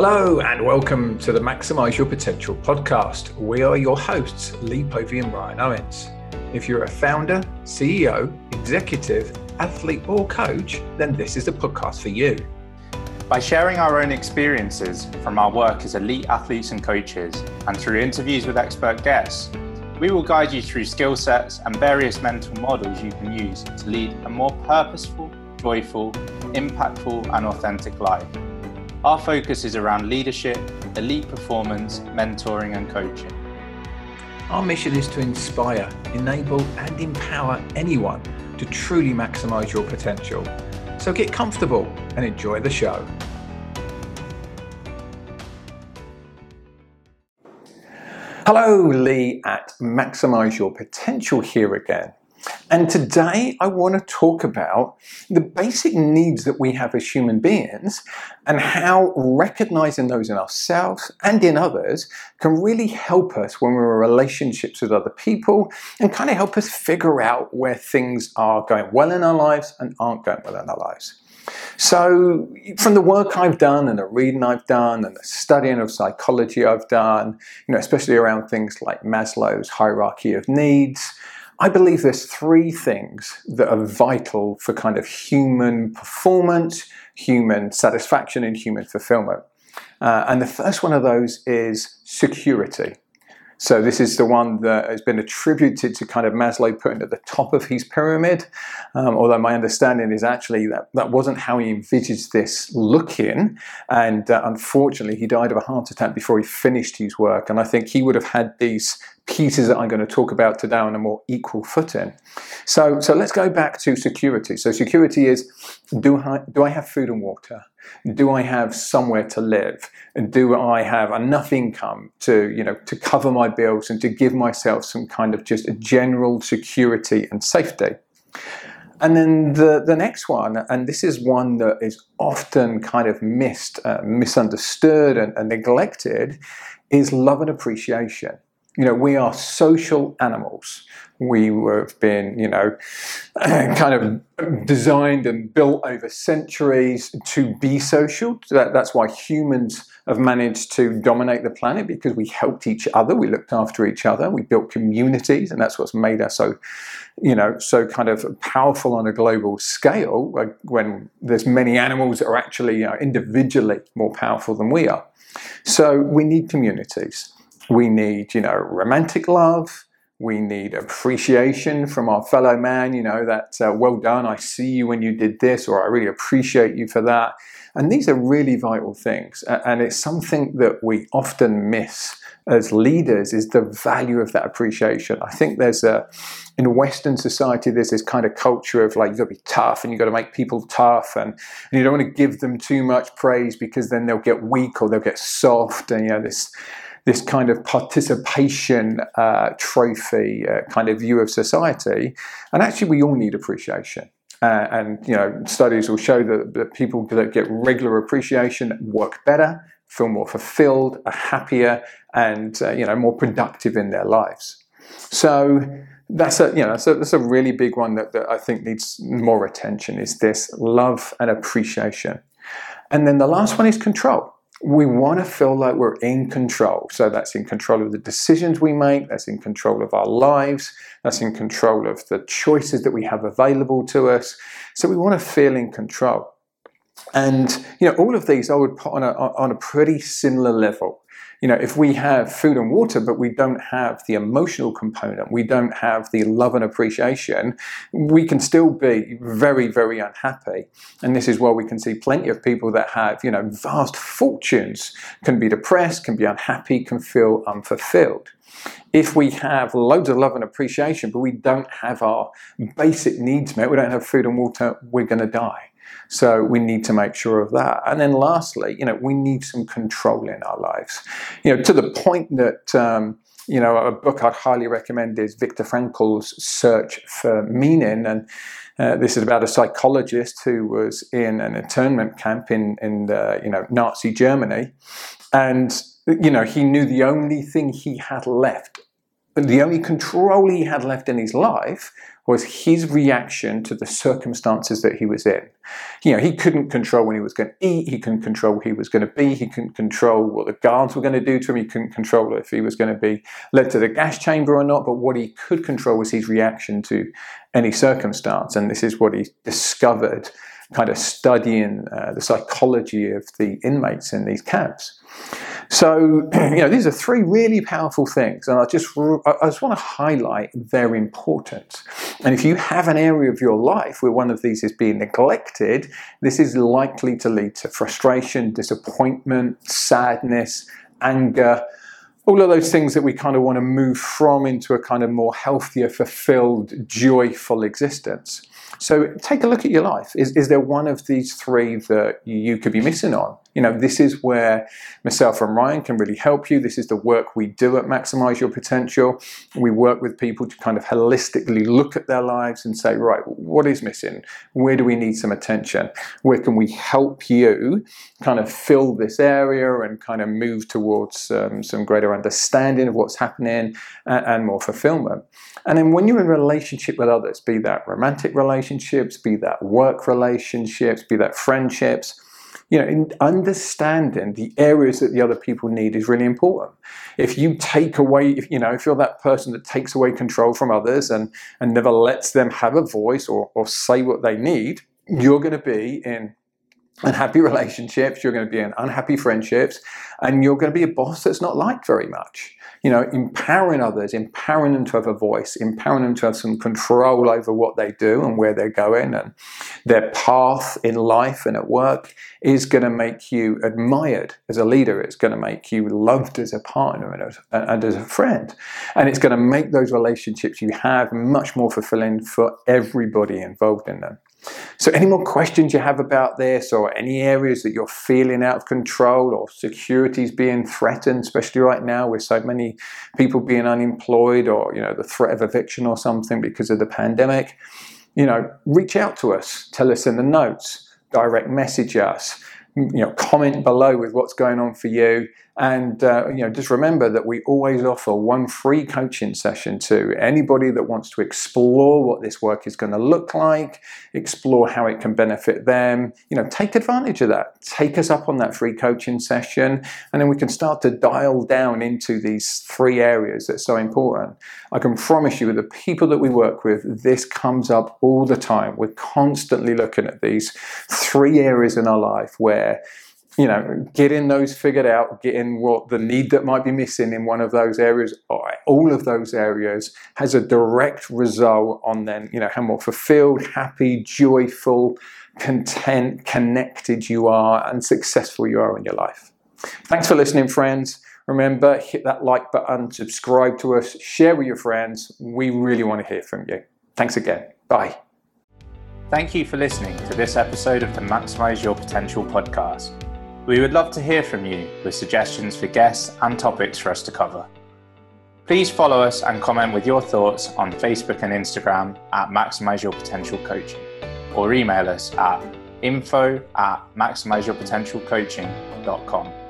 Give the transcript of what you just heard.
Hello, and welcome to the Maximize Your Potential podcast. We are your hosts, Lee Povey and Ryan Owens. If you're a founder, CEO, executive, athlete, or coach, then this is the podcast for you. By sharing our own experiences from our work as elite athletes and coaches, and through interviews with expert guests, we will guide you through skill sets and various mental models you can use to lead a more purposeful, joyful, impactful, and authentic life. Our focus is around leadership, elite performance, mentoring, and coaching. Our mission is to inspire, enable, and empower anyone to truly maximize your potential. So get comfortable and enjoy the show. Hello, Lee at Maximize Your Potential here again. And today I want to talk about the basic needs that we have as human beings and how recognizing those in ourselves and in others can really help us when we're in relationships with other people and kind of help us figure out where things are going well in our lives and aren't going well in our lives. So, from the work I've done and the reading I've done and the studying of psychology I've done, you know, especially around things like Maslow's hierarchy of needs, I believe there's three things that are vital for kind of human performance, human satisfaction, and human fulfillment. Uh, and the first one of those is security. So this is the one that has been attributed to kind of Maslow putting at the top of his pyramid. Um, although my understanding is actually that that wasn't how he envisaged this looking. And uh, unfortunately, he died of a heart attack before he finished his work. And I think he would have had these pieces that I'm going to talk about today on a more equal footing. So, so let's go back to security. So security is, do I, do I have food and water? Do I have somewhere to live? Do I have enough income to, you know, to cover my bills and to give myself some kind of just a general security and safety? And then the, the next one, and this is one that is often kind of missed, uh, misunderstood, and, and neglected, is love and appreciation you know, we are social animals. We have been, you know, kind of designed and built over centuries to be social. That, that's why humans have managed to dominate the planet because we helped each other, we looked after each other, we built communities, and that's what's made us so, you know, so kind of powerful on a global scale. When there's many animals that are actually you know, individually more powerful than we are. So we need communities. We need, you know, romantic love. We need appreciation from our fellow man, you know, that uh, well done, I see you when you did this, or I really appreciate you for that. And these are really vital things. And it's something that we often miss as leaders is the value of that appreciation. I think there's a, in Western society, there's this kind of culture of like, you've got to be tough and you've got to make people tough and, and you don't want to give them too much praise because then they'll get weak or they'll get soft and, you know, this, this kind of participation uh, trophy uh, kind of view of society. And actually, we all need appreciation. Uh, and you know, studies will show that, that people that get regular appreciation work better, feel more fulfilled, are happier, and uh, you know, more productive in their lives. So that's a you know so that's a really big one that, that I think needs more attention. Is this love and appreciation, and then the last one is control we want to feel like we're in control. So that's in control of the decisions we make, that's in control of our lives, that's in control of the choices that we have available to us. So we want to feel in control. And you know, all of these I would put on a, on a pretty similar level you know, if we have food and water, but we don't have the emotional component, we don't have the love and appreciation, we can still be very, very unhappy. And this is why we can see plenty of people that have, you know, vast fortunes can be depressed, can be unhappy, can feel unfulfilled. If we have loads of love and appreciation, but we don't have our basic needs met, we don't have food and water, we're going to die. So we need to make sure of that. And then lastly, you know, we need some control in our lives. You know, to the point that um, you know, a book I'd highly recommend is Viktor Frankl's Search for Meaning. And uh, this is about a psychologist who was in an internment camp in, in the, you know, Nazi Germany. And, you know, he knew the only thing he had left But the only control he had left in his life was his reaction to the circumstances that he was in. You know, he couldn't control when he was going to eat, he couldn't control who he was going to be, he couldn't control what the guards were going to do to him, he couldn't control if he was going to be led to the gas chamber or not, but what he could control was his reaction to any circumstance. And this is what he discovered kind of studying uh, the psychology of the inmates in these camps. So, you know, these are three really powerful things, and I just, I just want to highlight their importance. And if you have an area of your life where one of these is being neglected, this is likely to lead to frustration, disappointment, sadness, anger, all of those things that we kind of want to move from into a kind of more healthier, fulfilled, joyful existence. So take a look at your life. Is, is there one of these three that you could be missing on? You know, this is where myself and Ryan can really help you. This is the work we do at Maximize Your Potential. We work with people to kind of holistically look at their lives and say, right, what is missing? Where do we need some attention? Where can we help you kind of fill this area and kind of move towards um, some greater understanding of what's happening and, and more fulfillment? And then when you're in relationship with others, be that romantic relationships, be that work relationships, be that friendships, you know, understanding the areas that the other people need is really important. If you take away, if, you know, if you're that person that takes away control from others and, and never lets them have a voice or, or say what they need, you're going to be in unhappy relationships, you're going to be in unhappy friendships, and you're going to be a boss that's not liked very much you know, empowering others, empowering them to have a voice, empowering them to have some control over what they do and where they're going and their path in life and at work is going to make you admired as a leader. It's going to make you loved as a partner and as, and as a friend. And it's going to make those relationships you have much more fulfilling for everybody involved in them. So, any more questions you have about this, or any areas that you're feeling out of control, or security's being threatened, especially right now with so many people being unemployed, or you know the threat of eviction or something because of the pandemic, you know, reach out to us, tell us in the notes, direct message us. You know, comment below with what's going on for you. And uh, you know, just remember that we always offer one free coaching session to anybody that wants to explore what this work is going to look like, explore how it can benefit them. You know, take advantage of that. Take us up on that free coaching session, and then we can start to dial down into these three areas that's so important. I can promise you, with the people that we work with, this comes up all the time. We're constantly looking at these three areas in our life where you know, getting those figured out, getting what the need that might be missing in one of those areas, all of those areas has a direct result on then, you know, how more fulfilled, happy, joyful, content, connected you are, and successful you are in your life. Thanks for listening, friends. Remember, hit that like button, subscribe to us, share with your friends. We really want to hear from you. Thanks again. Bye. Thank you for listening to this episode of the Maximize Your Potential podcast. We would love to hear from you with suggestions for guests and topics for us to cover. Please follow us and comment with your thoughts on Facebook and Instagram at Maximize Your Potential Coaching or email us at info at maximizeyourpotentialcoaching.com.